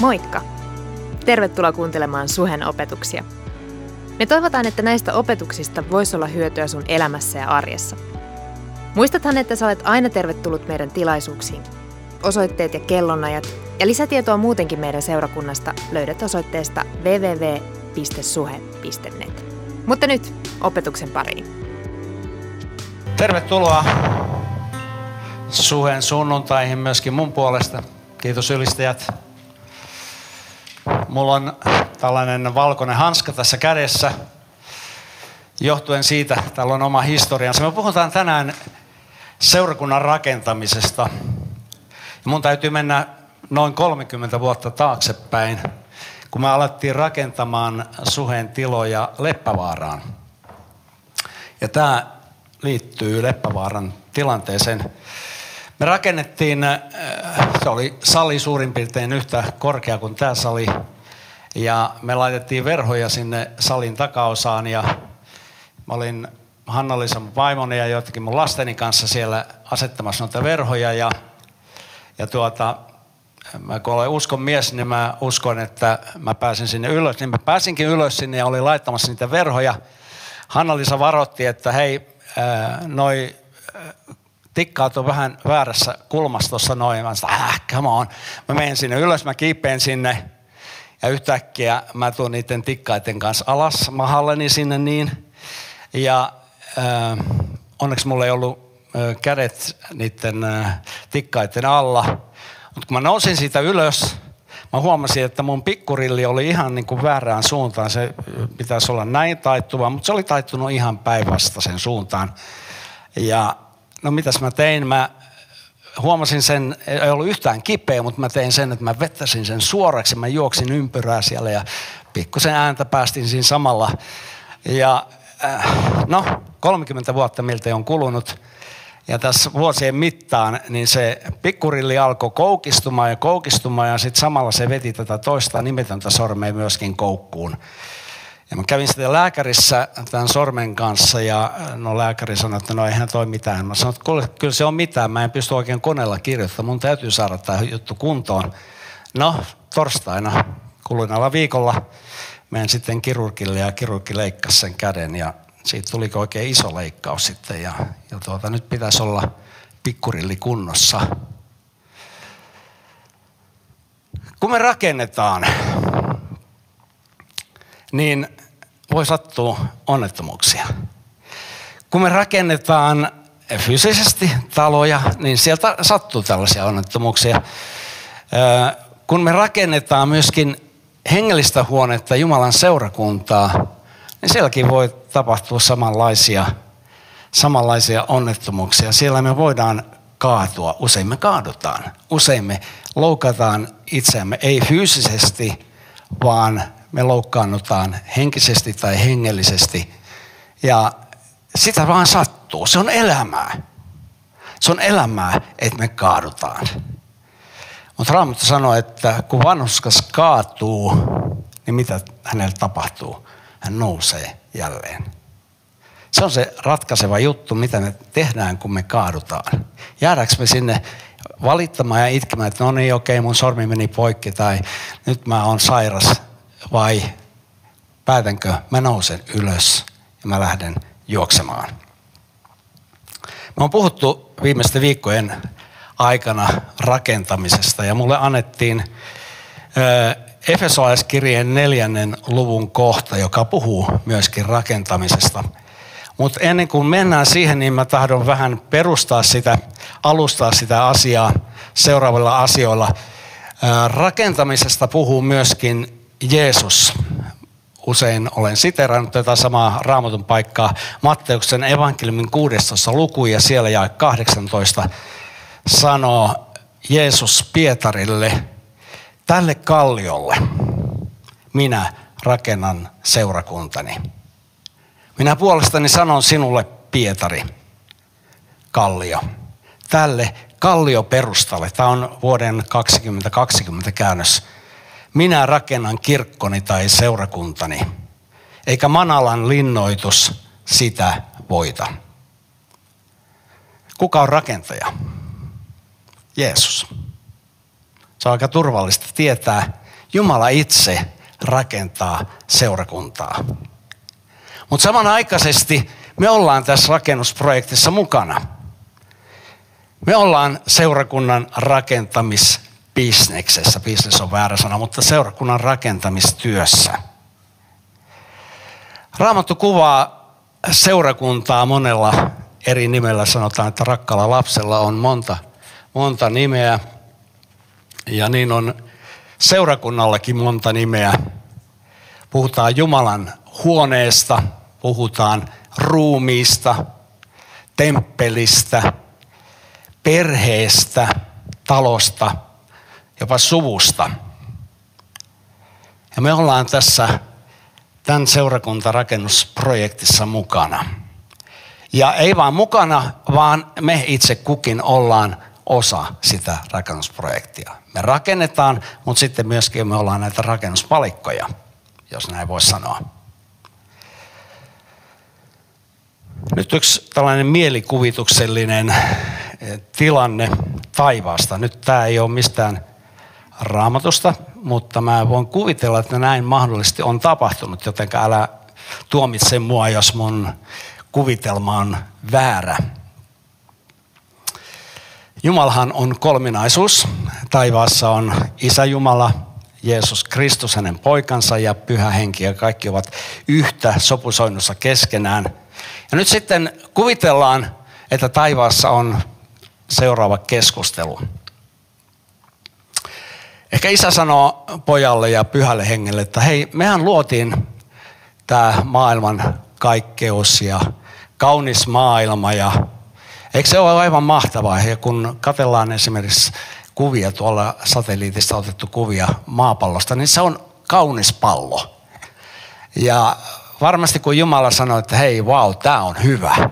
Moikka! Tervetuloa kuuntelemaan Suhen opetuksia. Me toivotaan, että näistä opetuksista voisi olla hyötyä sun elämässä ja arjessa. Muistathan, että sä olet aina tervetullut meidän tilaisuuksiin. Osoitteet ja kellonajat ja lisätietoa muutenkin meidän seurakunnasta löydät osoitteesta www.suhe.net. Mutta nyt opetuksen pariin. Tervetuloa Suhen sunnuntaihin myöskin mun puolesta. Kiitos ylistäjät. Mulla on tällainen valkoinen hanska tässä kädessä. Johtuen siitä, täällä on oma historiansa. Me puhutaan tänään seurakunnan rakentamisesta. Mun täytyy mennä noin 30 vuotta taaksepäin, kun me alettiin rakentamaan Suhen tiloja Leppävaaraan. Ja tämä liittyy Leppävaaran tilanteeseen. Me rakennettiin, äh, se oli sali suurin piirtein yhtä korkea kuin tämä sali. Ja me laitettiin verhoja sinne salin takaosaan ja mä olin Hanna-Liisa vaimoni ja joitakin mun lasteni kanssa siellä asettamassa noita verhoja. Ja, ja tuota, mä kun olen uskon mies, niin mä uskon, että mä pääsin sinne ylös. Niin mä pääsinkin ylös sinne ja olin laittamassa niitä verhoja. Hanna-Liisa varoitti, että hei, äh, noi tikkaat on vähän väärässä kulmassa tuossa noin. Mä sanoin, äh, come on. Mä menen sinne ylös, mä kiipeen sinne. Ja yhtäkkiä mä tuun niiden tikkaiden kanssa alas mahalleni sinne niin. Ja äh, onneksi mulla ei ollut äh, kädet niiden äh, tikkaiden alla. Mutta kun mä nousin siitä ylös, mä huomasin, että mun pikkurilli oli ihan niin kuin väärään suuntaan. Se pitäisi olla näin taittuva, mutta se oli taittunut ihan päinvastaisen suuntaan. Ja mitäs mä tein? Mä huomasin sen, ei ollut yhtään kipeä, mutta mä tein sen, että mä vettäsin sen suoraksi. Mä juoksin ympyrää siellä ja pikkusen ääntä päästin siinä samalla. Ja äh, no, 30 vuotta miltä on kulunut. Ja tässä vuosien mittaan niin se pikkurilli alkoi koukistumaan ja koukistumaan ja sitten samalla se veti tätä toista nimetöntä sormea myöskin koukkuun. Ja mä kävin sitten lääkärissä tämän sormen kanssa ja no lääkäri sanoi, että no eihän toi mitään. Mä sanoin, että kyllä se on mitään, mä en pysty oikein koneella kirjoittamaan, mun täytyy saada tämä juttu kuntoon. No, torstaina kuluneella viikolla menen sitten kirurgille ja kirurgi leikkasi sen käden ja siitä tuli oikein iso leikkaus sitten ja, ja tuota, nyt pitäisi olla pikkurilli kunnossa. Kun me rakennetaan, niin voi sattua onnettomuuksia. Kun me rakennetaan fyysisesti taloja, niin sieltä sattuu tällaisia onnettomuuksia. Kun me rakennetaan myöskin hengellistä huonetta, Jumalan seurakuntaa, niin sielläkin voi tapahtua samanlaisia, samanlaisia onnettomuuksia. Siellä me voidaan kaatua. Usein me kaadutaan. Usein me loukataan itseämme, ei fyysisesti, vaan me loukkaannutaan henkisesti tai hengellisesti. Ja sitä vaan sattuu. Se on elämää. Se on elämää, että me kaadutaan. Mutta Raamattu sanoo, että kun vanhuskas kaatuu, niin mitä hänelle tapahtuu? Hän nousee jälleen. Se on se ratkaiseva juttu, mitä me tehdään, kun me kaadutaan. Jäädäänkö me sinne valittamaan ja itkemään, että no niin, okei, mun sormi meni poikki tai nyt mä oon sairas vai päätänkö mä nousen ylös ja mä lähden juoksemaan. Me on puhuttu viimeisten viikkojen aikana rakentamisesta ja mulle annettiin Efesolaiskirjeen neljännen luvun kohta, joka puhuu myöskin rakentamisesta. Mutta ennen kuin mennään siihen, niin mä tahdon vähän perustaa sitä, alustaa sitä asiaa seuraavilla asioilla. Rakentamisesta puhuu myöskin Jeesus. Usein olen siterannut tätä samaa raamatun paikkaa Matteuksen evankeliumin 16 luku ja siellä jae 18 sanoo Jeesus Pietarille, tälle kalliolle minä rakennan seurakuntani. Minä puolestani sanon sinulle, Pietari, kallio. Tälle kallioperustalle, tämä on vuoden 2020 käännös, minä rakennan kirkkoni tai seurakuntani, eikä Manalan linnoitus sitä voita. Kuka on rakentaja? Jeesus. Se on aika turvallista tietää, Jumala itse rakentaa seurakuntaa. Mutta samanaikaisesti me ollaan tässä rakennusprojektissa mukana. Me ollaan seurakunnan rakentamisbisneksessä, business on väärä sana, mutta seurakunnan rakentamistyössä. Raamattu kuvaa seurakuntaa monella eri nimellä. Sanotaan, että rakkalla lapsella on monta, monta nimeä. Ja niin on seurakunnallakin monta nimeä. Puhutaan Jumalan huoneesta, puhutaan ruumiista, temppelistä, perheestä, talosta, jopa suvusta. Ja me ollaan tässä tämän seurakuntarakennusprojektissa mukana. Ja ei vaan mukana, vaan me itse kukin ollaan osa sitä rakennusprojektia. Me rakennetaan, mutta sitten myöskin me ollaan näitä rakennuspalikkoja, jos näin voisi sanoa. Nyt yksi tällainen mielikuvituksellinen eh, tilanne taivaasta. Nyt tämä ei ole mistään raamatusta, mutta mä voin kuvitella, että näin mahdollisesti on tapahtunut, joten älä tuomitse mua, jos mun kuvitelma on väärä. Jumalahan on kolminaisuus. Taivaassa on Isä Jumala, Jeesus Kristus, hänen poikansa ja Pyhä Henki ja kaikki ovat yhtä sopusoinnussa keskenään. Ja nyt sitten kuvitellaan, että taivaassa on seuraava keskustelu. Ehkä isä sanoo pojalle ja pyhälle hengelle, että hei, mehän luotiin tämä maailman kaikkeus ja kaunis maailma ja eikö se ole aivan mahtavaa? Ja kun katellaan esimerkiksi kuvia tuolla satelliitista otettu kuvia maapallosta, niin se on kaunis pallo. Ja varmasti kun Jumala sanoi, että hei, wow, tämä on hyvä.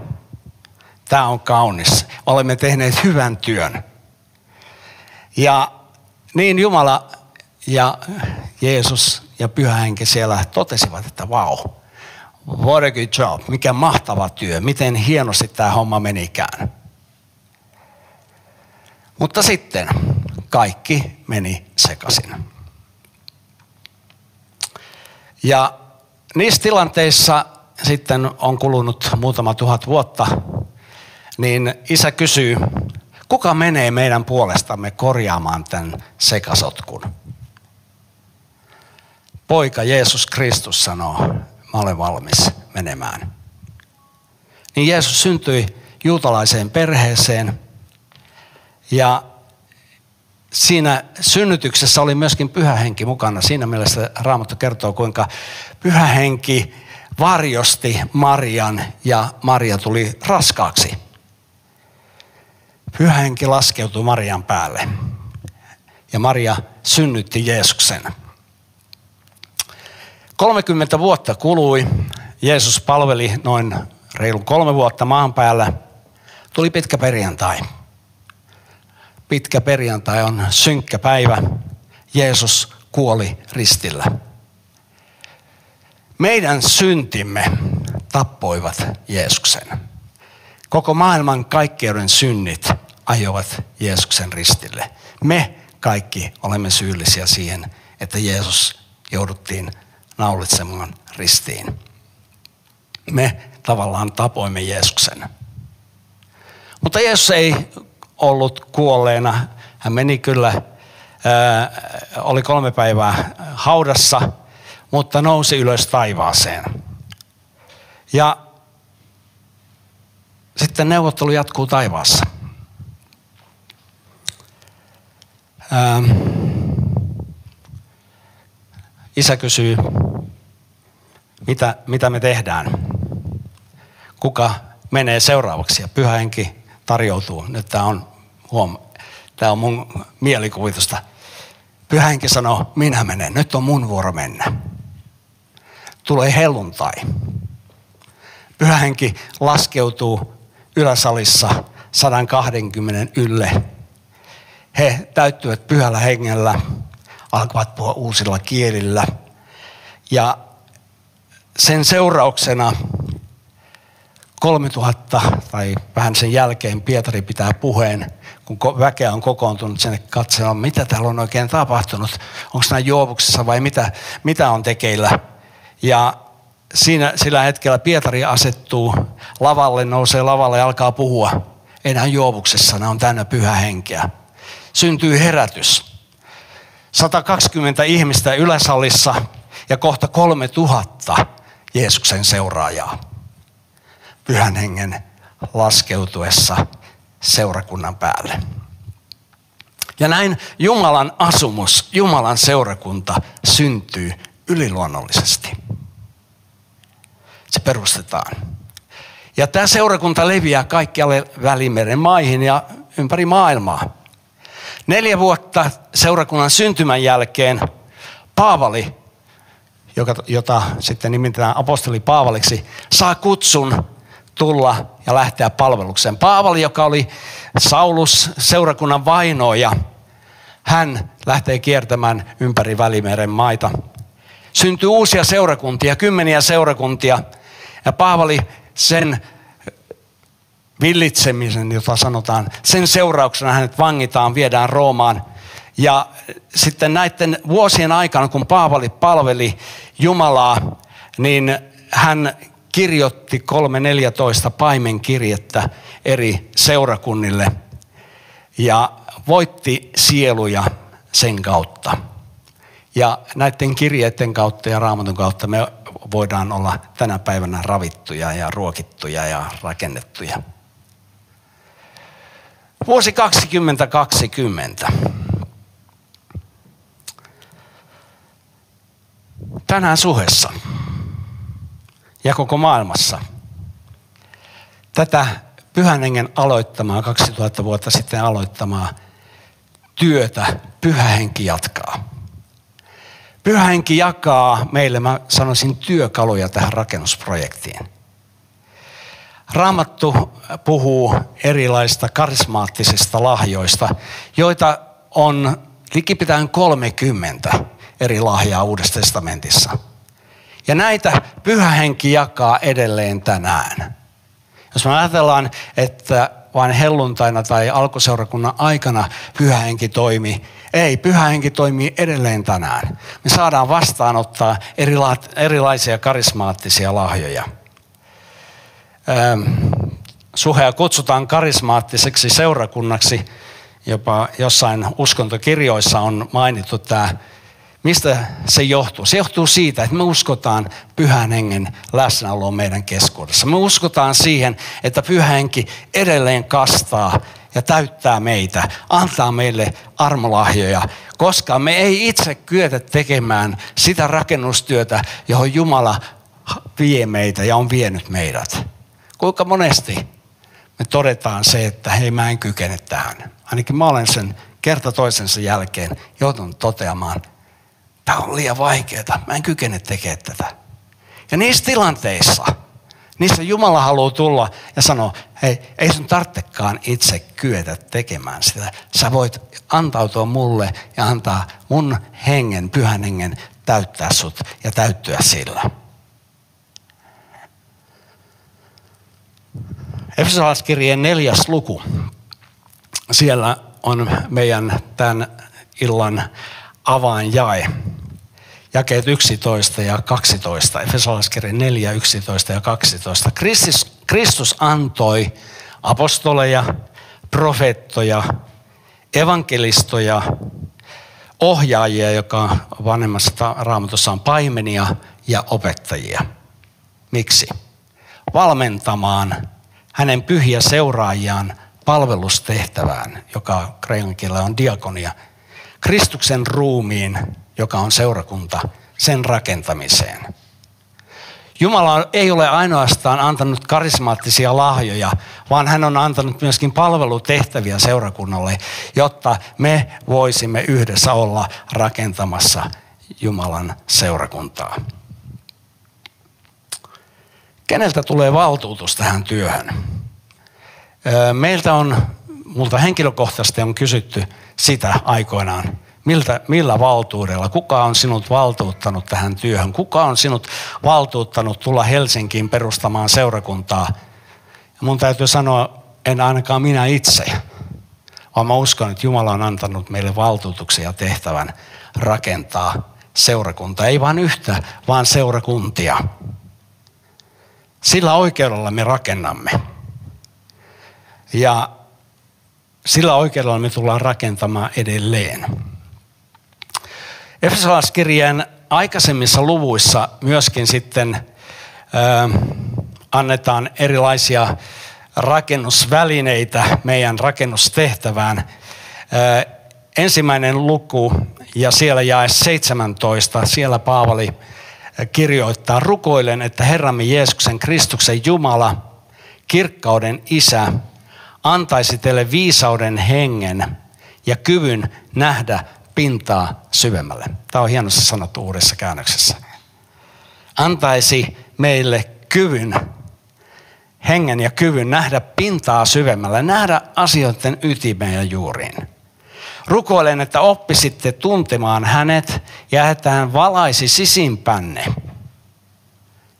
Tämä on kaunis. Olemme tehneet hyvän työn. Ja niin Jumala ja Jeesus ja Pyhä Henki siellä totesivat, että wow, what a good job, mikä mahtava työ, miten hienosti tämä homma menikään. Mutta sitten kaikki meni sekaisin. Ja niissä tilanteissa sitten on kulunut muutama tuhat vuotta, niin isä kysyy, kuka menee meidän puolestamme korjaamaan tämän sekasotkun? Poika Jeesus Kristus sanoo, mä olen valmis menemään. Niin Jeesus syntyi juutalaiseen perheeseen ja siinä synnytyksessä oli myöskin pyhä henki mukana. Siinä mielessä Raamattu kertoo, kuinka pyhä henki varjosti Marian ja Maria tuli raskaaksi. Pyhä henki laskeutui Marian päälle ja Maria synnytti Jeesuksen. 30 vuotta kului. Jeesus palveli noin reilun kolme vuotta maan päällä. Tuli pitkä perjantai pitkä perjantai on synkkä päivä. Jeesus kuoli ristillä. Meidän syntimme tappoivat Jeesuksen. Koko maailman kaikkeuden synnit ajoivat Jeesuksen ristille. Me kaikki olemme syyllisiä siihen, että Jeesus jouduttiin naulitsemaan ristiin. Me tavallaan tapoimme Jeesuksen. Mutta Jeesus ei ollut kuolleena. Hän meni kyllä, oli kolme päivää haudassa, mutta nousi ylös taivaaseen. Ja sitten neuvottelu jatkuu taivaassa. Ää, isä kysyy, mitä, mitä me tehdään? Kuka menee seuraavaksi? Ja pyhä henki tarjoutuu. Nyt tämä on, huom, tämä on mun mielikuvitusta. Pyhänkin sanoo, minä menen, nyt on mun vuoro mennä. Tulee helluntai. Pyhänki laskeutuu yläsalissa 120 ylle. He täyttyvät pyhällä hengellä, alkavat puhua uusilla kielillä. Ja sen seurauksena 3000 tai vähän sen jälkeen Pietari pitää puheen, kun väkeä on kokoontunut sinne katselemaan, mitä täällä on oikein tapahtunut. Onko nämä juovuksessa vai mitä, mitä on tekeillä. Ja siinä, sillä hetkellä Pietari asettuu lavalle, nousee lavalle ja alkaa puhua. Ei nämä juovuksessa, ne on täynnä pyhä henkeä. Syntyy herätys. 120 ihmistä yläsalissa ja kohta 3000 Jeesuksen seuraajaa. Pyhän hengen laskeutuessa seurakunnan päälle. Ja näin Jumalan asumus, Jumalan seurakunta syntyy yliluonnollisesti. Se perustetaan. Ja tämä seurakunta leviää kaikkialle Välimeren maihin ja ympäri maailmaa. Neljä vuotta seurakunnan syntymän jälkeen Paavali, joka, jota sitten nimitetään apostoli Paavaliksi, saa kutsun tulla ja lähteä palvelukseen. Paavali, joka oli Saulus seurakunnan vainoja, hän lähtee kiertämään ympäri Välimeren maita. Syntyy uusia seurakuntia, kymmeniä seurakuntia. Ja Paavali sen villitsemisen, jota sanotaan, sen seurauksena hänet vangitaan, viedään Roomaan. Ja sitten näiden vuosien aikana, kun Paavali palveli Jumalaa, niin hän kirjoitti 3.14 paimenkirjettä eri seurakunnille ja voitti sieluja sen kautta. Ja näiden kirjeiden kautta ja raamatun kautta me voidaan olla tänä päivänä ravittuja ja ruokittuja ja rakennettuja. Vuosi 2020. Tänään suhessa ja koko maailmassa. Tätä pyhän hengen aloittamaa, 2000 vuotta sitten aloittamaa työtä pyhä henki jatkaa. Pyhä henki jakaa meille, mä sanoisin, työkaluja tähän rakennusprojektiin. Raamattu puhuu erilaisista karismaattisista lahjoista, joita on likipitään 30 eri lahjaa Uudessa testamentissa. Ja näitä pyhä henki jakaa edelleen tänään. Jos me ajatellaan, että vain helluntaina tai alkuseurakunnan aikana pyhä henki toimi, ei, pyhä henki toimii edelleen tänään. Me saadaan vastaanottaa erila- erilaisia karismaattisia lahjoja. Ähm, suhea kutsutaan karismaattiseksi seurakunnaksi. Jopa jossain uskontokirjoissa on mainittu tämä Mistä se johtuu? Se johtuu siitä, että me uskotaan pyhän hengen läsnäoloon meidän keskuudessa. Me uskotaan siihen, että pyhä henki edelleen kastaa ja täyttää meitä, antaa meille armolahjoja, koska me ei itse kyetä tekemään sitä rakennustyötä, johon Jumala vie meitä ja on vienyt meidät. Kuinka monesti me todetaan se, että hei mä en kykene tähän. Ainakin mä olen sen kerta toisensa jälkeen joutunut toteamaan, tämä on liian vaikeaa, mä en kykene tekemään tätä. Ja niissä tilanteissa, niissä Jumala haluaa tulla ja sanoa, hei, ei sun tarvitsekaan itse kyetä tekemään sitä. Sä voit antautua mulle ja antaa mun hengen, pyhän hengen täyttää sut ja täyttyä sillä. Efesolaiskirjeen neljäs luku. Siellä on meidän tämän illan avainjae. Jakeet 11 ja 12, Efesolaiskirja 4, 11 ja 12. Kristus, Kristus antoi apostoleja, profeettoja, evankelistoja, ohjaajia, joka vanhemmassa raamatussa on paimenia ja opettajia. Miksi? Valmentamaan hänen pyhiä seuraajiaan palvelustehtävään, joka kreikan kielellä on diakonia – Kristuksen ruumiin, joka on seurakunta, sen rakentamiseen. Jumala ei ole ainoastaan antanut karismaattisia lahjoja, vaan hän on antanut myöskin palvelutehtäviä seurakunnalle, jotta me voisimme yhdessä olla rakentamassa Jumalan seurakuntaa. Keneltä tulee valtuutus tähän työhön? Meiltä on, multa henkilökohtaisesti on kysytty, sitä aikoinaan. Miltä, millä valtuudella? Kuka on sinut valtuuttanut tähän työhön? Kuka on sinut valtuuttanut tulla Helsinkiin perustamaan seurakuntaa? Ja mun täytyy sanoa, en ainakaan minä itse, vaan mä uskon, että Jumala on antanut meille valtuutuksia ja tehtävän rakentaa seurakunta. Ei vain yhtä, vaan seurakuntia. Sillä oikeudella me rakennamme. Ja sillä oikeudella me tullaan rakentamaan edelleen. Efesolaiskirjeen aikaisemmissa luvuissa myöskin sitten äh, annetaan erilaisia rakennusvälineitä meidän rakennustehtävään. Äh, ensimmäinen luku ja siellä jae 17, siellä Paavali kirjoittaa, rukoilen, että Herramme Jeesuksen Kristuksen Jumala, kirkkauden Isä, antaisi teille viisauden hengen ja kyvyn nähdä pintaa syvemmälle. Tämä on hienosti sanottu uudessa käännöksessä. Antaisi meille kyvyn, hengen ja kyvyn nähdä pintaa syvemmälle, nähdä asioiden ytimeen ja juuriin. Rukoilen, että oppisitte tuntemaan hänet ja että hän valaisi sisimpänne.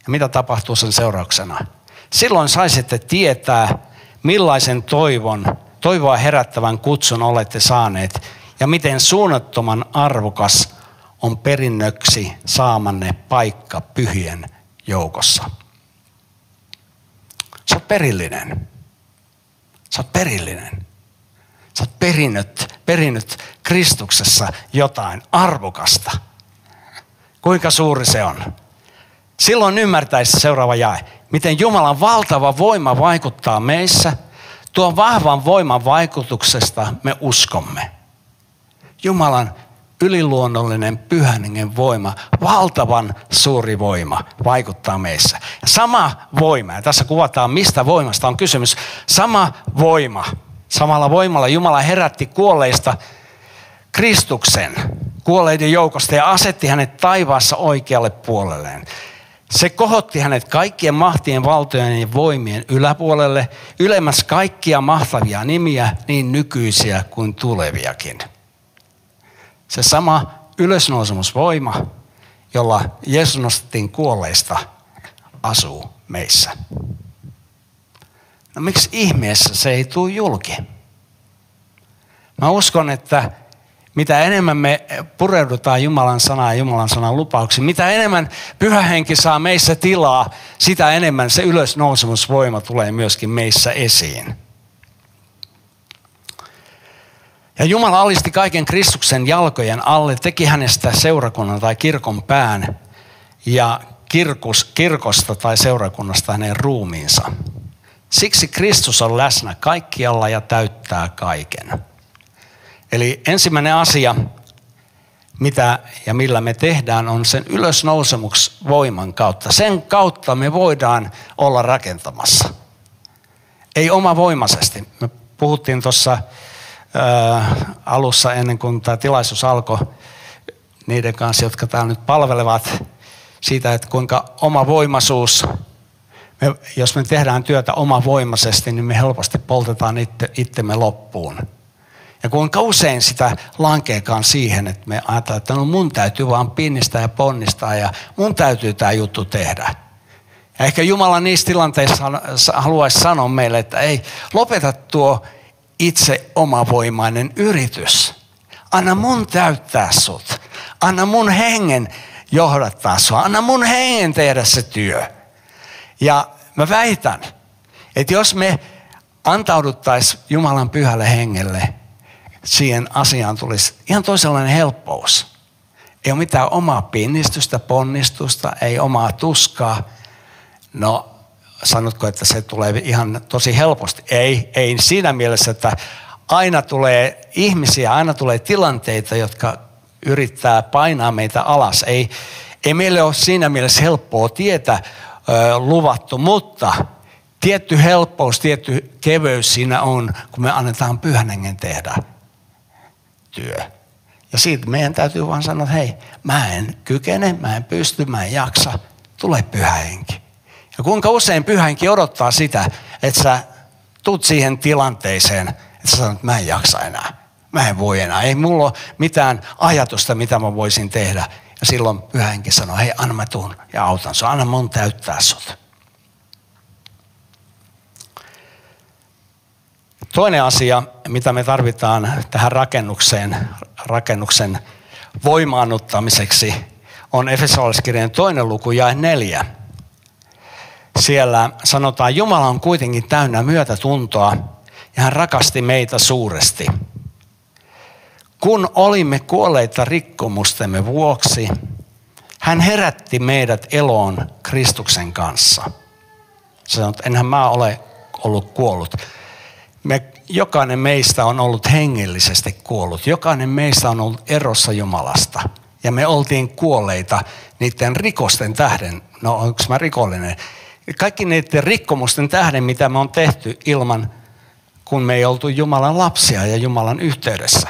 Ja mitä tapahtuu sen seurauksena? Silloin saisitte tietää, millaisen toivon, toivoa herättävän kutsun olette saaneet ja miten suunnattoman arvokas on perinnöksi saamanne paikka pyhien joukossa. Sä oot perillinen. Sä oot perillinen. Sä oot perinyt, perinyt Kristuksessa jotain arvokasta. Kuinka suuri se on? Silloin ymmärtäisi seuraava jae. Miten Jumalan valtava voima vaikuttaa meissä. Tuon vahvan voiman vaikutuksesta me uskomme. Jumalan yliluonnollinen pyhäningen voima, valtavan suuri voima vaikuttaa meissä. Sama voima, ja tässä kuvataan mistä voimasta on kysymys, sama voima, samalla voimalla Jumala herätti kuolleista Kristuksen kuolleiden joukosta ja asetti hänet taivaassa oikealle puolelleen. Se kohotti hänet kaikkien mahtien, valtojen ja voimien yläpuolelle, ylemmäs kaikkia mahtavia nimiä, niin nykyisiä kuin tuleviakin. Se sama ylösnousemusvoima, jolla Jeesus nostettiin kuolleista, asuu meissä. No miksi ihmeessä se ei tule julki? Mä uskon, että mitä enemmän me pureudutaan Jumalan sanaa ja Jumalan sanan lupauksiin, mitä enemmän pyhä henki saa meissä tilaa, sitä enemmän se ylösnousemusvoima tulee myöskin meissä esiin. Ja Jumala alisti kaiken Kristuksen jalkojen alle, teki hänestä seurakunnan tai kirkon pään ja kirkus, kirkosta tai seurakunnasta hänen ruumiinsa. Siksi Kristus on läsnä kaikkialla ja täyttää kaiken. Eli ensimmäinen asia, mitä ja millä me tehdään, on sen ylösnousemuks voiman kautta. Sen kautta me voidaan olla rakentamassa. Ei oma voimaisesti. Me puhuttiin tuossa alussa ennen kuin tämä tilaisuus alkoi niiden kanssa, jotka täällä nyt palvelevat, siitä, että kuinka oma voimaisuus, me, jos me tehdään työtä omavoimaisesti, niin me helposti poltetaan itse, itsemme loppuun. Ja kuinka usein sitä lankeekaan siihen, että me ajatellaan, että no mun täytyy vaan pinnistää ja ponnistaa ja mun täytyy tämä juttu tehdä. Ja ehkä Jumala niissä tilanteissa haluaisi sanoa meille, että ei, lopeta tuo itse omavoimainen yritys. Anna mun täyttää sut. Anna mun hengen johdattaa sua. Anna mun hengen tehdä se työ. Ja mä väitän, että jos me antauduttaisiin Jumalan pyhälle hengelle, siihen asiaan tulisi ihan toisenlainen helppous. Ei ole mitään omaa pinnistystä, ponnistusta, ei omaa tuskaa. No, sanotko, että se tulee ihan tosi helposti? Ei, ei siinä mielessä, että aina tulee ihmisiä, aina tulee tilanteita, jotka yrittää painaa meitä alas. Ei, ei meille ole siinä mielessä helppoa tietä luvattu, mutta tietty helppous, tietty keveys siinä on, kun me annetaan pyhän tehdä työ. Ja siitä meidän täytyy vaan sanoa, että hei, mä en kykene, mä en pysty, mä en jaksa, tule pyhä henki. Ja kuinka usein pyhä henki odottaa sitä, että sä tuut siihen tilanteeseen, että sä sanot, että mä en jaksa enää. Mä en voi enää. Ei mulla ole mitään ajatusta, mitä mä voisin tehdä. Silloin pyhä henki sanoo, hei anna mä tuun ja autan sua. Anna mun täyttää sut. Toinen asia, mitä me tarvitaan tähän rakennukseen, rakennuksen voimaannuttamiseksi, on Efesolaiskirjan toinen luku ja neljä. Siellä sanotaan, Jumala on kuitenkin täynnä myötätuntoa ja hän rakasti meitä suuresti. Kun olimme kuolleita rikkomustemme vuoksi, hän herätti meidät eloon Kristuksen kanssa. Sanoin, että enhän mä ole ollut kuollut. Me, jokainen meistä on ollut hengellisesti kuollut. Jokainen meistä on ollut erossa Jumalasta. Ja me oltiin kuolleita niiden rikosten tähden. No onko mä rikollinen? Kaikki niiden rikkomusten tähden, mitä me on tehty ilman, kun me ei oltu Jumalan lapsia ja Jumalan yhteydessä.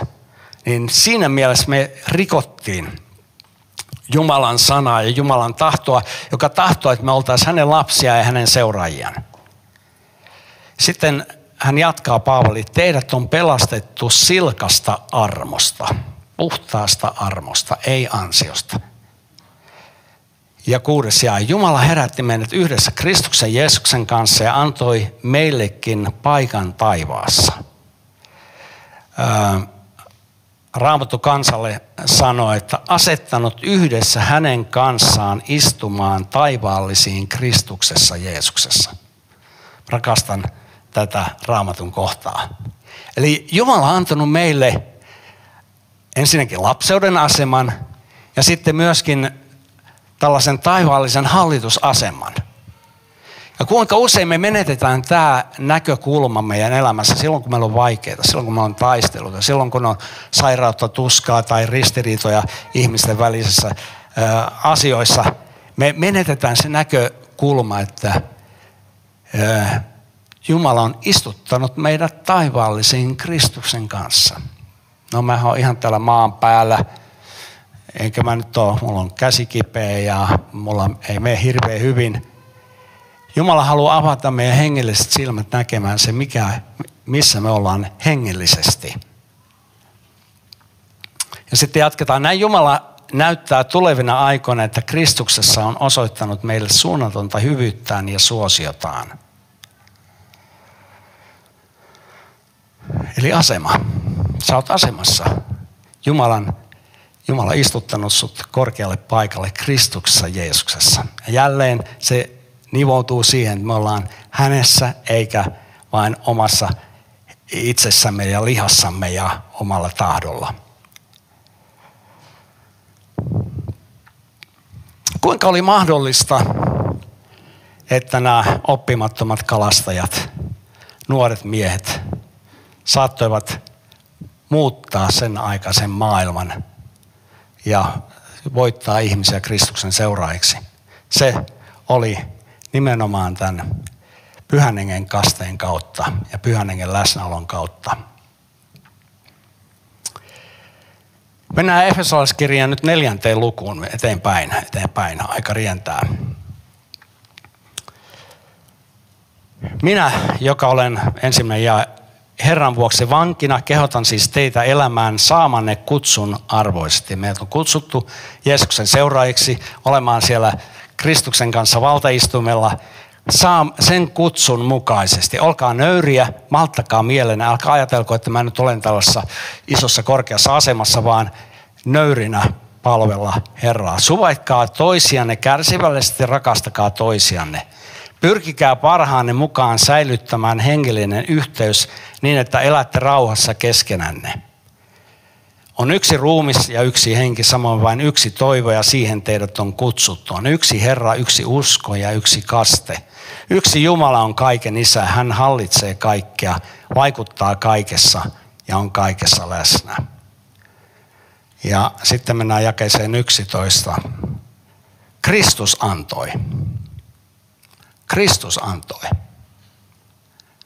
Niin siinä mielessä me rikottiin Jumalan sanaa ja Jumalan tahtoa, joka tahtoo, että me oltaisiin hänen lapsia ja hänen seuraajiaan. Sitten hän jatkaa Paavali, teidät on pelastettu silkasta armosta, puhtaasta armosta, ei ansiosta. Ja kuudes jää, Jumala herätti meidät yhdessä Kristuksen Jeesuksen kanssa ja antoi meillekin paikan taivaassa. Raamattu kansalle sanoi, että asettanut yhdessä hänen kanssaan istumaan taivaallisiin Kristuksessa Jeesuksessa. Rakastan tätä raamatun kohtaa. Eli Jumala on antanut meille ensinnäkin lapseuden aseman ja sitten myöskin tällaisen taivaallisen hallitusaseman. Ja kuinka usein me menetetään tämä näkökulma meidän elämässä silloin, kun meillä on vaikeaa, silloin kun meillä on taisteluita, silloin kun on sairautta, tuskaa tai ristiriitoja ihmisten välisissä asioissa. Me menetetään se näkökulma, että Jumala on istuttanut meidät taivaallisiin Kristuksen kanssa. No mä oon ihan täällä maan päällä, enkä mä nyt ole, mulla on käsi kipeä ja mulla ei mene hirveän hyvin. Jumala haluaa avata meidän hengelliset silmät näkemään se, mikä, missä me ollaan hengellisesti. Ja sitten jatketaan. Näin Jumala näyttää tulevina aikoina, että Kristuksessa on osoittanut meille suunnatonta hyvyyttään ja suosiotaan. Eli asema. Sä oot asemassa. Jumalan, Jumala istuttanut sut korkealle paikalle Kristuksessa Jeesuksessa. Ja jälleen se nivoutuu siihen, että me ollaan hänessä eikä vain omassa itsessämme ja lihassamme ja omalla tahdolla. Kuinka oli mahdollista, että nämä oppimattomat kalastajat, nuoret miehet, saattoivat muuttaa sen aikaisen maailman ja voittaa ihmisiä Kristuksen seuraajiksi. Se oli nimenomaan tämän pyhän hengen kasteen kautta ja pyhän hengen läsnäolon kautta. Mennään Efesolaiskirjaan nyt neljänteen lukuun eteenpäin, eteenpäin. Aika rientää. Minä, joka olen ensimmäinen ja Herran vuoksi vankina, kehotan siis teitä elämään saamanne kutsun arvoisesti. Meidät on kutsuttu Jeesuksen seuraajiksi olemaan siellä Kristuksen kanssa valtaistumella saa sen kutsun mukaisesti. Olkaa nöyriä, malttakaa mielen, älkää ajatelko, että mä nyt olen tällaisessa isossa korkeassa asemassa, vaan nöyrinä palvella Herraa. Suvaitkaa toisianne kärsivällisesti, rakastakaa toisianne. Pyrkikää parhaanne mukaan säilyttämään hengellinen yhteys niin, että elätte rauhassa keskenänne. On yksi ruumis ja yksi henki, samoin vain yksi toivo ja siihen teidät on kutsuttu. On yksi Herra, yksi usko ja yksi kaste. Yksi Jumala on kaiken isä, hän hallitsee kaikkea, vaikuttaa kaikessa ja on kaikessa läsnä. Ja sitten mennään jakeeseen 11. Kristus antoi. Kristus antoi.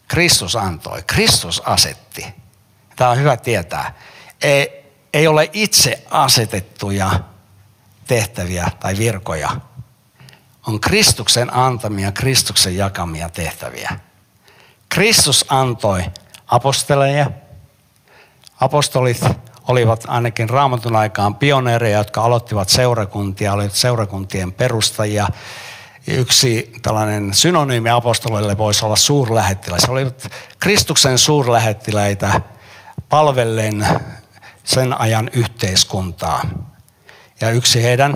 Kristus antoi. Kristus asetti. Tämä on hyvä tietää. Ei, ei ole itse asetettuja tehtäviä tai virkoja. On Kristuksen antamia, Kristuksen jakamia tehtäviä. Kristus antoi aposteleja. Apostolit olivat ainakin raamatun aikaan pioneereja, jotka aloittivat seurakuntia, olivat seurakuntien perustajia. yksi tällainen synonyymi apostolille voisi olla suurlähettiläs. He olivat Kristuksen suurlähettiläitä palvellen sen ajan yhteiskuntaa. Ja yksi heidän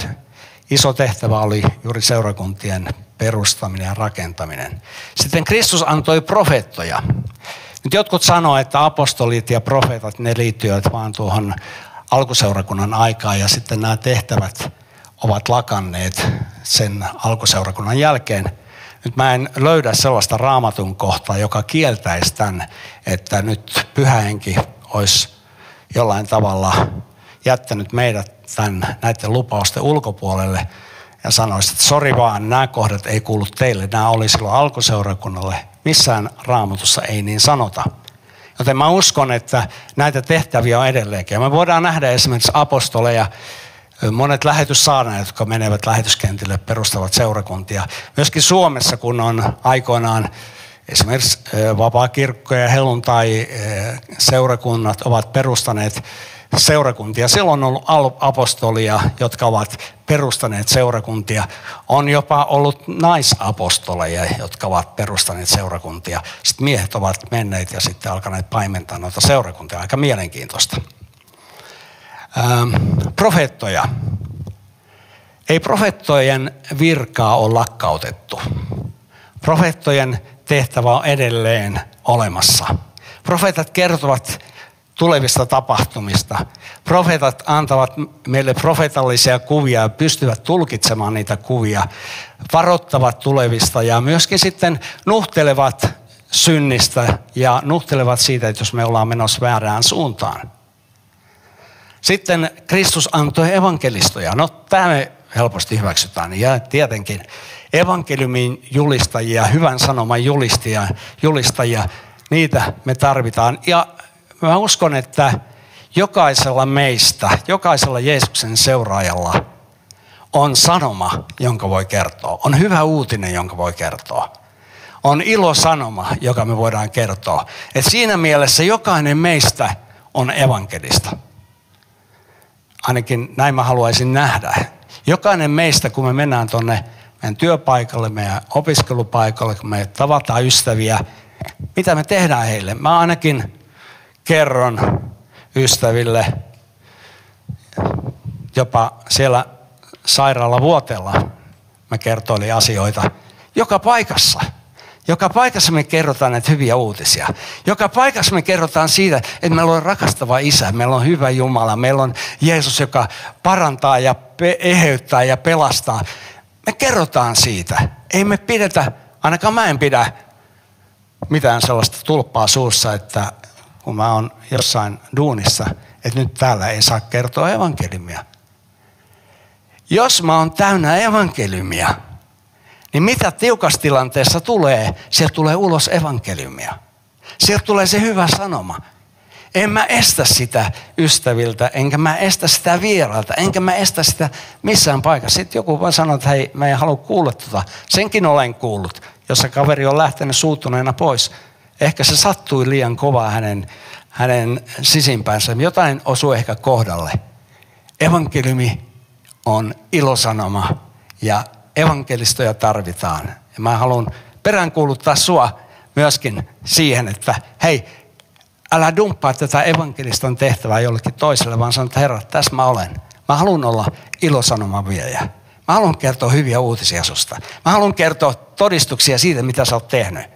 iso tehtävä oli juuri seurakuntien perustaminen ja rakentaminen. Sitten Kristus antoi profeettoja. Nyt jotkut sanoo, että apostolit ja profeetat, ne liittyvät vaan tuohon alkuseurakunnan aikaan ja sitten nämä tehtävät ovat lakanneet sen alkuseurakunnan jälkeen. Nyt mä en löydä sellaista raamatun kohtaa, joka kieltäisi tämän, että nyt pyhähenki olisi jollain tavalla jättänyt meidät tämän, näiden lupausten ulkopuolelle ja sanoisi, että sori vaan, nämä kohdat ei kuulu teille, nämä oli silloin alkuseurakunnalle. Missään raamatussa ei niin sanota. Joten mä uskon, että näitä tehtäviä on edelleenkin. Me voidaan nähdä esimerkiksi apostoleja, monet lähetyssaarnajat, jotka menevät lähetyskentille, perustavat seurakuntia. Myöskin Suomessa, kun on aikoinaan esimerkiksi vapaa-kirkko ja helluntai seurakunnat ovat perustaneet seurakuntia. Silloin on ollut apostolia, jotka ovat perustaneet seurakuntia. On jopa ollut naisapostoleja, jotka ovat perustaneet seurakuntia. Sitten miehet ovat menneet ja sitten alkaneet paimentaa noita seurakuntia. Aika mielenkiintoista. Ähm, profeettoja. Ei profeettojen virkaa ole lakkautettu. Profeettojen tehtävä on edelleen olemassa. Profeetat kertovat tulevista tapahtumista. Profeetat antavat meille profetallisia kuvia ja pystyvät tulkitsemaan niitä kuvia, varoittavat tulevista ja myöskin sitten nuhtelevat synnistä ja nuhtelevat siitä, että jos me ollaan menossa väärään suuntaan. Sitten Kristus antoi evankelistoja. No tämä me helposti hyväksytään. Ja tietenkin evankeliumin julistajia, hyvän sanoman julistajia, julistajia, niitä me tarvitaan. Ja mä uskon, että jokaisella meistä, jokaisella Jeesuksen seuraajalla on sanoma, jonka voi kertoa. On hyvä uutinen, jonka voi kertoa. On ilo sanoma, joka me voidaan kertoa. Et siinä mielessä jokainen meistä on evankelista. Ainakin näin mä haluaisin nähdä. Jokainen meistä, kun me mennään tuonne meidän työpaikalle, meidän opiskelupaikalle, kun me tavataan ystäviä, mitä me tehdään heille? Mä ainakin kerron ystäville jopa siellä sairaalavuoteella mä kertoilin asioita joka paikassa. Joka paikassa me kerrotaan näitä hyviä uutisia. Joka paikassa me kerrotaan siitä, että meillä on rakastava isä, meillä on hyvä Jumala, meillä on Jeesus, joka parantaa ja eheyttää ja pelastaa. Me kerrotaan siitä. Ei me pidetä, ainakaan mä en pidä mitään sellaista tulppaa suussa, että kun mä oon jossain duunissa, että nyt täällä ei saa kertoa evankeliumia. Jos mä oon täynnä evankeliumia, niin mitä tiukassa tilanteessa tulee? Sieltä tulee ulos evankeliumia. Sieltä tulee se hyvä sanoma. En mä estä sitä ystäviltä, enkä mä estä sitä vierailta, enkä mä estä sitä missään paikassa. Sitten joku vaan sanoo, että hei, mä en halua kuulla tota. Senkin olen kuullut, jos se kaveri on lähtenyt suuttuneena pois. Ehkä se sattui liian kovaa hänen, hänen sisimpäänsä. Jotain osuu ehkä kohdalle. Evankeliumi on ilosanoma ja evankelistoja tarvitaan. Ja mä haluan peräänkuuluttaa sua myöskin siihen, että hei, älä dumppaa tätä evankeliston tehtävää jollekin toiselle, vaan sanot, herra, tässä mä olen. Mä haluan olla ilosanoman viejä. Mä haluan kertoa hyviä uutisia susta. Mä haluan kertoa todistuksia siitä, mitä sä oot tehnyt.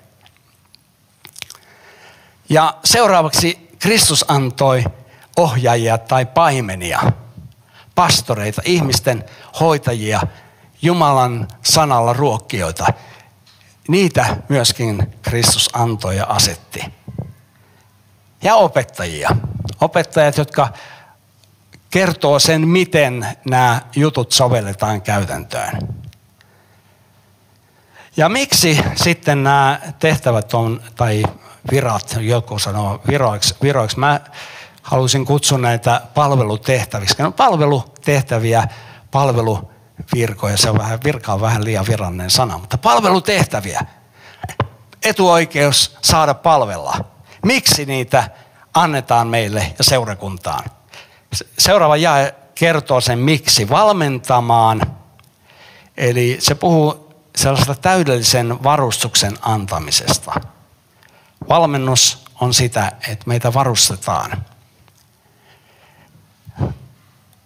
Ja seuraavaksi Kristus antoi ohjaajia tai paimenia, pastoreita, ihmisten hoitajia, Jumalan sanalla ruokkijoita. Niitä myöskin Kristus antoi ja asetti. Ja opettajia. Opettajat, jotka kertoo sen, miten nämä jutut sovelletaan käytäntöön. Ja miksi sitten nämä tehtävät on, tai virat, joku sanoo viroiksi, viroiksi. Mä haluaisin kutsua näitä palvelutehtäviksi. No palvelutehtäviä, palveluvirkoja, se on vähän, virka on vähän liian virallinen sana, mutta palvelutehtäviä. Etuoikeus saada palvella. Miksi niitä annetaan meille ja seurakuntaan? Seuraava jae kertoo sen miksi. Valmentamaan, eli se puhuu sellaista täydellisen varustuksen antamisesta. Valmennus on sitä, että meitä varustetaan.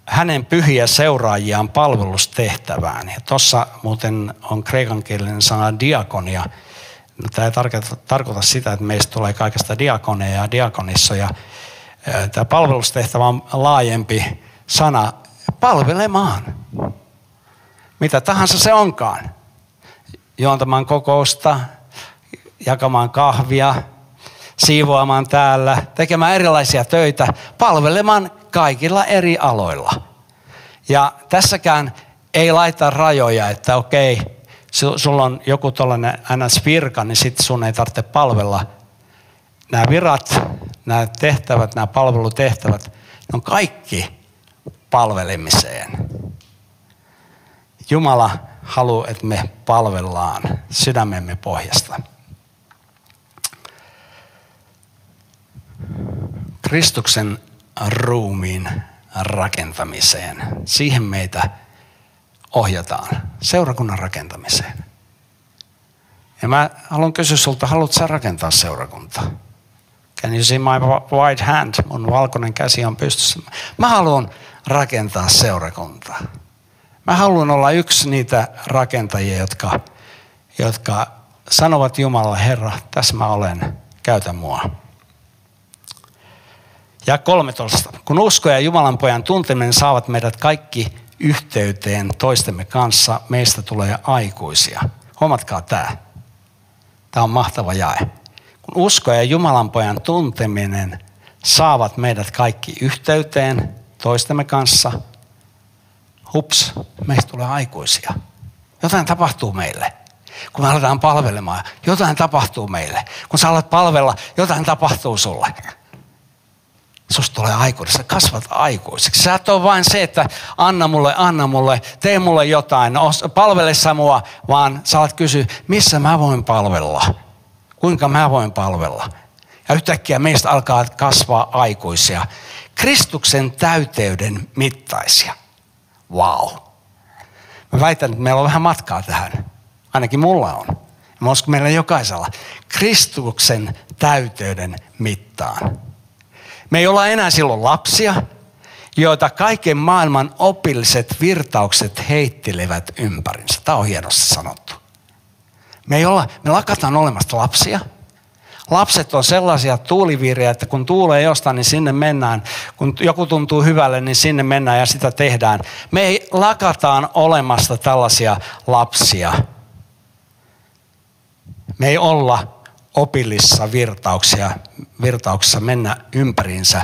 Hänen pyhiä seuraajiaan palvelustehtävään. Ja tuossa muuten on kreikankielinen sana diakonia. No, tämä ei tarkoita, tarkoita sitä, että meistä tulee kaikesta diakoneja ja diakonissoja. Tämä palvelustehtävä on laajempi sana palvelemaan. Mitä tahansa se onkaan. Juontamaan kokousta, jakamaan kahvia, siivoamaan täällä, tekemään erilaisia töitä, palvelemaan kaikilla eri aloilla. Ja tässäkään ei laita rajoja, että okei, sulla on joku tuollainen NS-virka, niin sitten sun ei tarvitse palvella. Nämä virat, nämä tehtävät, nämä palvelutehtävät, ne on kaikki palvelemiseen. Jumala haluaa, että me palvellaan sydämemme pohjasta. Kristuksen ruumiin rakentamiseen. Siihen meitä ohjataan, seurakunnan rakentamiseen. Ja mä haluan kysyä sulta, haluatko sä rakentaa seurakuntaa? Can you see my white hand? Mun valkoinen käsi on pystyssä. Mä haluan rakentaa seurakuntaa. Mä haluan olla yksi niitä rakentajia, jotka, jotka sanovat Jumalalle, Herra, tässä mä olen, käytä mua. Ja 13. Kun usko ja Jumalan pojan tunteminen saavat meidät kaikki yhteyteen toistemme kanssa, meistä tulee aikuisia. Huomatkaa tämä. Tämä on mahtava jae. Kun usko ja Jumalan pojan tunteminen saavat meidät kaikki yhteyteen toistemme kanssa, hups, meistä tulee aikuisia. Jotain tapahtuu meille. Kun me aletaan palvelemaan, jotain tapahtuu meille. Kun sä alat palvella, jotain tapahtuu sulle susta tulee aikuinen, sä kasvat aikuiseksi. Sä et ole vain se, että anna mulle, anna mulle, tee mulle jotain, palvele sä mua, vaan sä alat kysyä, missä mä voin palvella? Kuinka mä voin palvella? Ja yhtäkkiä meistä alkaa kasvaa aikuisia. Kristuksen täyteyden mittaisia. Wow. Mä väitän, että meillä on vähän matkaa tähän. Ainakin mulla on. Mä meillä jokaisella. Kristuksen täyteyden mittaan. Me ei olla enää silloin lapsia, joita kaiken maailman opilliset virtaukset heittelevät ympärinsä. Tämä on hienosti sanottu. Me, ei olla, me lakataan olemasta lapsia. Lapset on sellaisia tuuliviiriä, että kun tuulee jostain, niin sinne mennään. Kun joku tuntuu hyvälle, niin sinne mennään ja sitä tehdään. Me ei lakataan olemasta tällaisia lapsia. Me ei olla opillissa virtauksia, virtauksissa mennä ympäriinsä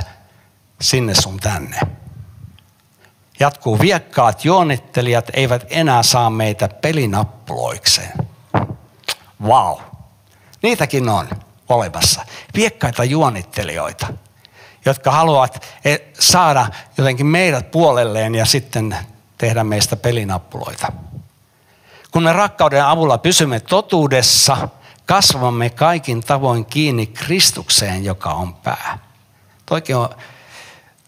sinne sun tänne. Jatkuu viekkaat juonittelijat eivät enää saa meitä pelinappuloikseen. Wow. Niitäkin on olemassa. Viekkaita juonittelijoita, jotka haluavat eh, saada jotenkin meidät puolelleen ja sitten tehdä meistä pelinappuloita. Kun me rakkauden avulla pysymme totuudessa – kasvamme kaikin tavoin kiinni Kristukseen, joka on pää. Toikin on,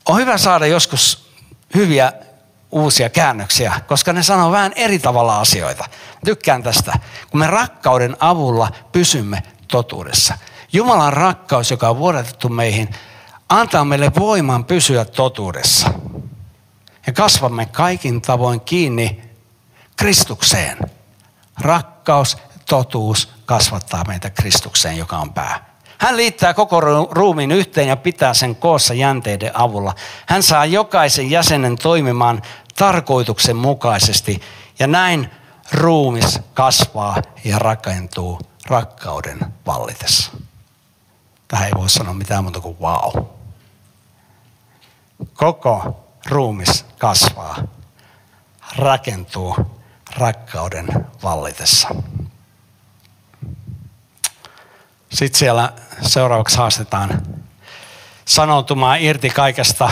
on hyvä saada joskus hyviä uusia käännöksiä, koska ne sanoo vähän eri tavalla asioita. Tykkään tästä. Kun me rakkauden avulla pysymme totuudessa. Jumalan rakkaus, joka on vuodatettu meihin, antaa meille voiman pysyä totuudessa. Ja kasvamme kaikin tavoin kiinni Kristukseen. Rakkaus totuus kasvattaa meitä Kristukseen, joka on pää. Hän liittää koko ruumiin yhteen ja pitää sen koossa jänteiden avulla. Hän saa jokaisen jäsenen toimimaan tarkoituksen mukaisesti ja näin ruumis kasvaa ja rakentuu rakkauden vallitessa. Tähän ei voi sanoa mitään muuta kuin wow. Koko ruumis kasvaa, rakentuu rakkauden vallitessa. Sitten siellä seuraavaksi haastetaan sanoutumaan irti kaikesta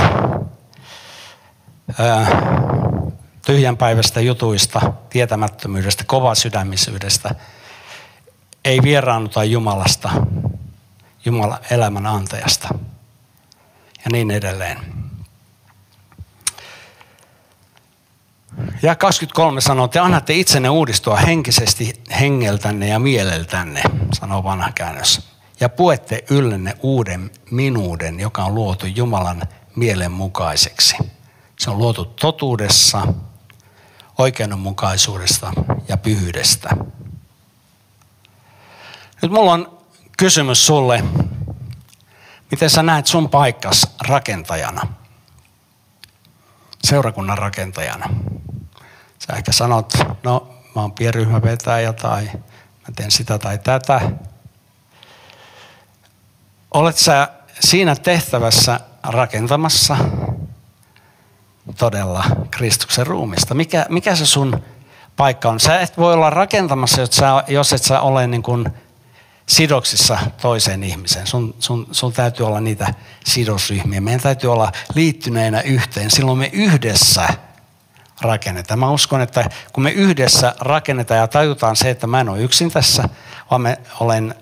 tyhjänpäiväistä jutuista, tietämättömyydestä, kovasydämisyydestä. Ei vieraannuta Jumalasta, Jumala elämän antajasta ja niin edelleen. Ja 23 sanoo, te annatte itsenne uudistua henkisesti hengeltänne ja mieleltänne, sanoo vanha käännös. Ja puette yllenne uuden minuuden, joka on luotu Jumalan mielen mukaiseksi. Se on luotu totuudessa, oikeudenmukaisuudesta ja pyhyydestä. Nyt mulla on kysymys sulle. Miten sä näet sun paikkas rakentajana? Seurakunnan rakentajana. Sä ehkä sanot, no mä oon pienryhmävetäjä tai mä teen sitä tai tätä. Olet sä siinä tehtävässä rakentamassa todella Kristuksen ruumista? Mikä, mikä se sun paikka on? Sä et voi olla rakentamassa, jos, sä, jos et sä ole niin kuin sidoksissa toiseen ihmiseen. Sun, sun, sun täytyy olla niitä sidosryhmiä. Meidän täytyy olla liittyneinä yhteen. Silloin me yhdessä rakennetaan. Mä uskon, että kun me yhdessä rakennetaan ja tajutaan se, että mä en ole yksin tässä, vaan me olen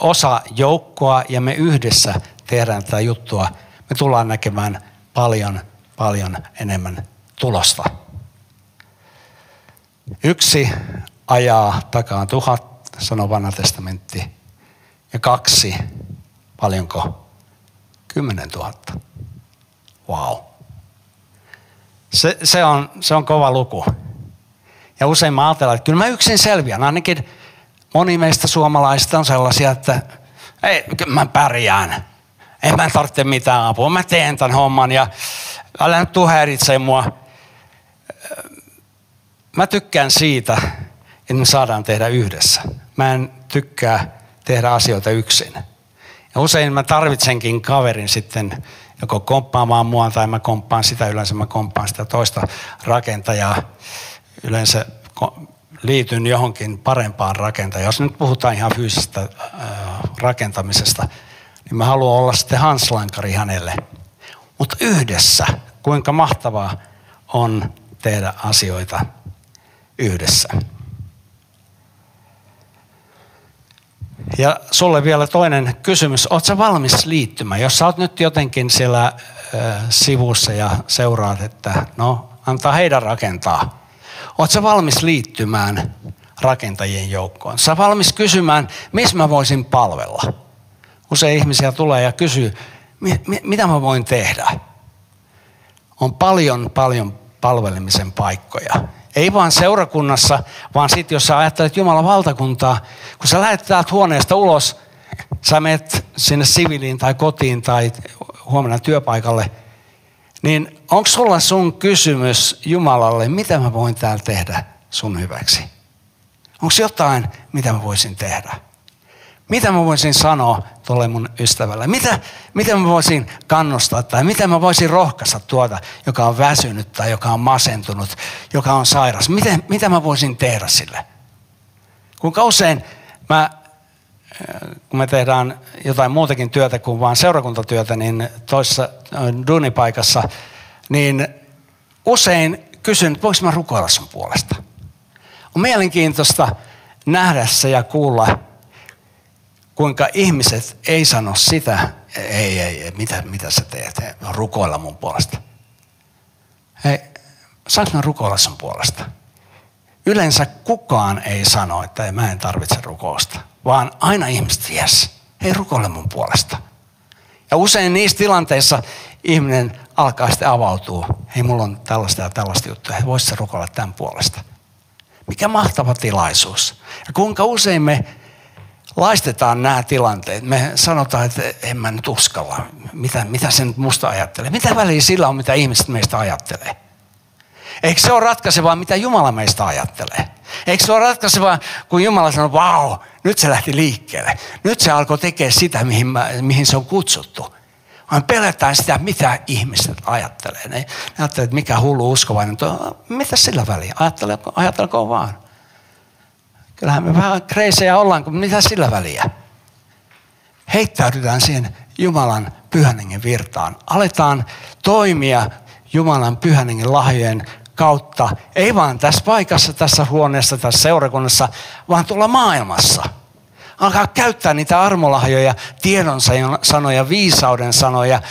osa joukkoa ja me yhdessä tehdään tätä juttua, me tullaan näkemään paljon, paljon enemmän tulosta. Yksi ajaa takaan tuhat, sanoo vanha testamentti, ja kaksi, paljonko? Kymmenen tuhatta. Wow. Se, se, on, se on kova luku. Ja usein mä ajattelen, että kyllä mä yksin selviän. Ainakin moni meistä suomalaisista on sellaisia, että ei, mä pärjään. En mä tarvitse mitään apua. Mä teen tämän homman ja älä nyt tuu häiritse mua. Mä tykkään siitä, että me saadaan tehdä yhdessä. Mä en tykkää tehdä asioita yksin. Ja usein mä tarvitsenkin kaverin sitten joko komppaamaan mua tai mä komppaan sitä, yleensä mä komppaan sitä toista rakentajaa. Yleensä liityn johonkin parempaan rakentajaan. Jos nyt puhutaan ihan fyysisestä rakentamisesta, niin mä haluan olla sitten hanslankari hänelle. Mutta yhdessä, kuinka mahtavaa on tehdä asioita yhdessä. Ja sulle vielä toinen kysymys. Oletko valmis liittymään? Jos sä oot nyt jotenkin siellä äh, sivussa ja seuraat, että no, antaa heidän rakentaa. Oletko valmis liittymään rakentajien joukkoon? Sä valmis kysymään, missä mä voisin palvella? Usein ihmisiä tulee ja kysyy, mitä mä voin tehdä? On paljon, paljon palvelemisen paikkoja. Ei vaan seurakunnassa, vaan sitten jos sä ajattelet Jumalan valtakuntaa, kun sä lähdet täältä huoneesta ulos, sä menet sinne siviiliin tai kotiin tai huomenna työpaikalle, niin onko sulla sun kysymys Jumalalle, mitä mä voin täällä tehdä sun hyväksi? Onko jotain, mitä mä voisin tehdä? Mitä mä voisin sanoa tuolle mun ystävälle? Mitä, mitä mä voisin kannustaa tai mitä mä voisin rohkaista tuota, joka on väsynyt tai joka on masentunut, joka on sairas? Miten, mitä mä voisin tehdä sille? Kuinka usein mä, kun me tehdään jotain muutakin työtä kuin vain seurakuntatyötä, niin toisessa äh, duunipaikassa, niin usein kysyn, että voinko mä rukoilla sun puolesta? On mielenkiintoista nähdä se ja kuulla, kuinka ihmiset ei sano sitä, ei, ei, ei mitä, mitä sä teet, rukoilla mun puolesta. Hei, saanko mä rukoilla sun puolesta? Yleensä kukaan ei sano, että mä en tarvitse rukousta, vaan aina ihmiset, jes, hei rukoile mun puolesta. Ja usein niissä tilanteissa ihminen alkaa sitten avautua, hei mulla on tällaista ja tällaista juttua, hei voisit rukoilla tämän puolesta. Mikä mahtava tilaisuus. Ja kuinka usein me laistetaan nämä tilanteet. Me sanotaan, että en mä nyt uskalla. Mitä, mitä se nyt musta ajattelee? Mitä väliä sillä on, mitä ihmiset meistä ajattelee? Eikö se ole ratkaisevaa, mitä Jumala meistä ajattelee? Eikö se ole ratkaisevaa, kun Jumala sanoo, vau, nyt se lähti liikkeelle. Nyt se alkoi tekemään sitä, mihin, mä, mihin se on kutsuttu. Vaan pelätään sitä, mitä ihmiset ajattelee. Ne, ne ajattelee, että mikä hullu uskovainen. Mitä sillä väliä? Ajatteleko vaan. Kyllähän me vähän kreisejä ollaan, kun mitä sillä väliä. Heittäydytään siihen Jumalan pyhän virtaan. Aletaan toimia Jumalan pyhän lahjojen kautta, ei vaan tässä paikassa, tässä huoneessa, tässä seurakunnassa, vaan tuolla maailmassa. Alkaa käyttää niitä armolahjoja, tiedon sanoja, viisauden sanoja,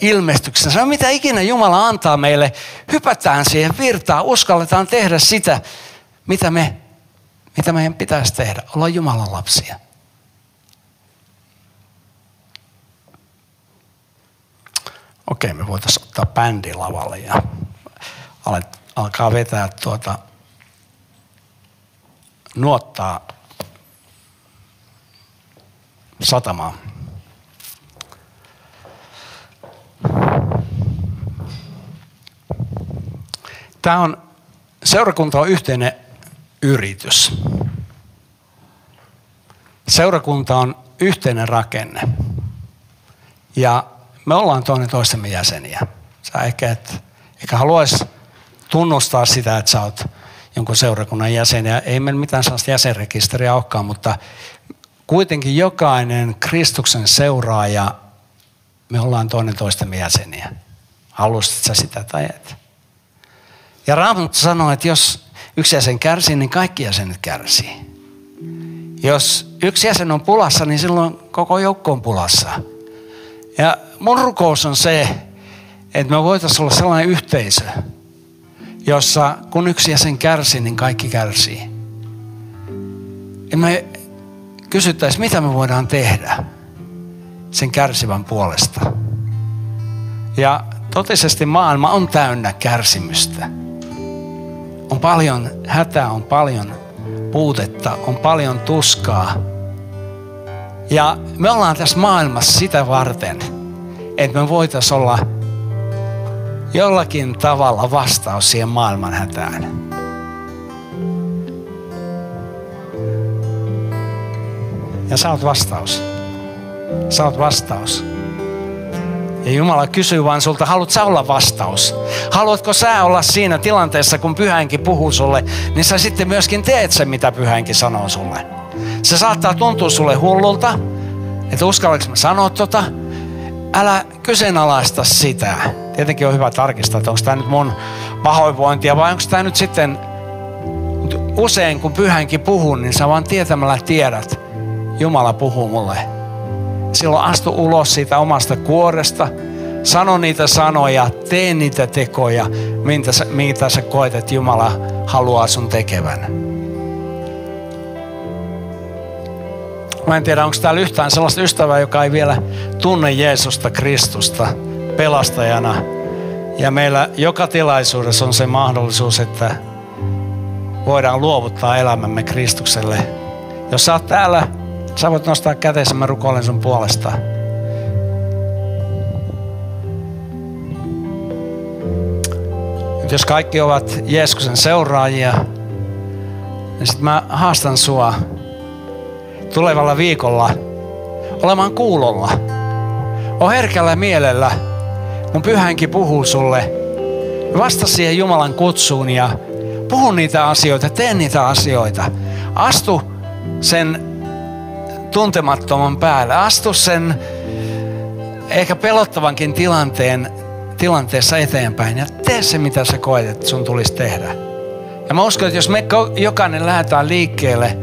ilmestyksen sanoja, mitä ikinä Jumala antaa meille. Hypätään siihen virtaan, uskalletaan tehdä sitä, mitä, me, mitä meidän pitäisi tehdä, olla Jumalan lapsia. Okei, me voitaisiin ottaa bändi lavalle ja alkaa vetää tuota nuottaa satamaan. Tämä on, seurakunta on yhteinen yritys. Seurakunta on yhteinen rakenne. Ja me ollaan toinen toistemme jäseniä. Sä ehkä et, ehkä haluaisi tunnustaa sitä, että sä oot jonkun seurakunnan jäsen. Ja ei meillä mitään sellaista jäsenrekisteriä olekaan, mutta kuitenkin jokainen Kristuksen seuraaja, me ollaan toinen toistemme jäseniä. Haluaisit sä sitä tai et? Ja Raamattu sanoo, että jos yksi jäsen kärsii, niin kaikki jäsenet kärsii. Jos yksi jäsen on pulassa, niin silloin koko joukko on pulassa. Ja mun rukous on se, että me voitaisiin olla sellainen yhteisö, jossa kun yksi jäsen kärsii, niin kaikki kärsii. Ja me kysyttäisiin, mitä me voidaan tehdä sen kärsivän puolesta. Ja totisesti maailma on täynnä kärsimystä. On paljon hätää, on paljon puutetta, on paljon tuskaa. Ja me ollaan tässä maailmassa sitä varten, että me voitaisiin olla jollakin tavalla vastaus siihen maailman hätään. Ja sä oot vastaus. Sä oot vastaus. Ja Jumala kysyy vaan sulta, haluat sä olla vastaus? Haluatko sä olla siinä tilanteessa, kun pyhänkin puhuu sulle, niin sä sitten myöskin teet sen, mitä pyhänkin sanoo sulle. Se saattaa tuntua sulle hullulta, että uskallanko mä sanoa tota. Älä kyseenalaista sitä tietenkin on hyvä tarkistaa, että onko tämä nyt mun pahoinvointia vai onko tämä nyt sitten usein kun pyhänkin puhun, niin sä vaan tietämällä tiedät, Jumala puhuu mulle. Silloin astu ulos siitä omasta kuoresta, sano niitä sanoja, tee niitä tekoja, mitä sä, mitä sä koet, että Jumala haluaa sun tekevän. Mä en tiedä, onko täällä yhtään sellaista ystävää, joka ei vielä tunne Jeesusta Kristusta pelastajana. Ja meillä joka tilaisuudessa on se mahdollisuus, että voidaan luovuttaa elämämme Kristukselle. Jos sä oot täällä, sä voit nostaa käteesi, mä rukoilen sun puolesta. jos kaikki ovat Jeesuksen seuraajia, niin sitten mä haastan sua tulevalla viikolla olemaan kuulolla. O herkällä mielellä mun pyhänkin puhuu sulle. Vasta siihen Jumalan kutsuun ja puhu niitä asioita, tee niitä asioita. Astu sen tuntemattoman päälle. Astu sen ehkä pelottavankin tilanteen, tilanteessa eteenpäin ja tee se, mitä sä koet, että sun tulisi tehdä. Ja mä uskon, että jos me jokainen lähdetään liikkeelle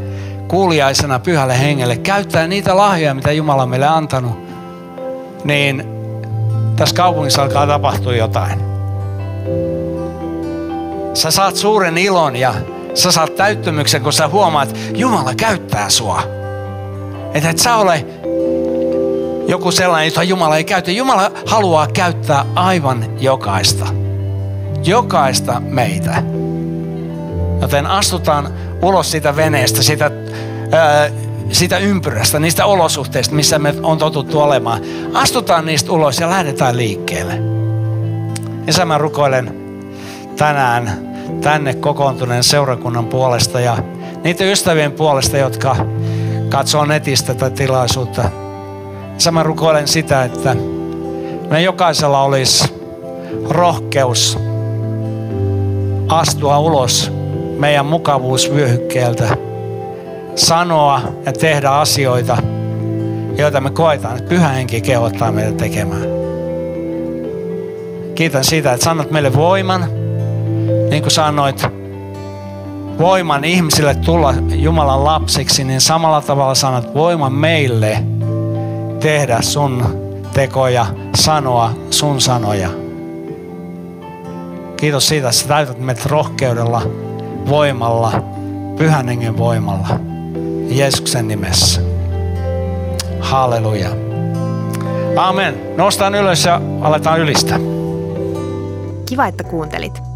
kuuliaisena pyhälle hengelle, käyttää niitä lahjoja, mitä Jumala on meille antanut, niin tässä kaupungissa alkaa tapahtua jotain. Sä saat suuren ilon ja sä saat täyttymyksen, kun sä huomaat, että Jumala käyttää sua. Että et sä ole joku sellainen, jota Jumala ei käytä. Jumala haluaa käyttää aivan jokaista. Jokaista meitä. Joten astutaan ulos siitä veneestä, siitä ää, siitä ympyrästä, niistä olosuhteista, missä me on totuttu olemaan. Astutaan niistä ulos ja lähdetään liikkeelle. Ja mä rukoilen tänään tänne kokoontuneen seurakunnan puolesta ja niiden ystävien puolesta, jotka katsoo netistä tätä tilaisuutta. Ja mä rukoilen sitä, että me jokaisella olisi rohkeus astua ulos meidän mukavuusvyöhykkeeltä sanoa ja tehdä asioita, joita me koetaan, että pyhä henki kehottaa meitä tekemään. Kiitän siitä, että sanot meille voiman, niin kuin sanoit, voiman ihmisille tulla Jumalan lapsiksi, niin samalla tavalla sanat voiman meille tehdä sun tekoja, sanoa sun sanoja. Kiitos siitä, että sä täytät meidät rohkeudella, voimalla, pyhän hengen voimalla. Jeesuksen nimessä. Halleluja. Amen. Nostaan ylös ja aletaan ylistää. Kiva, että kuuntelit.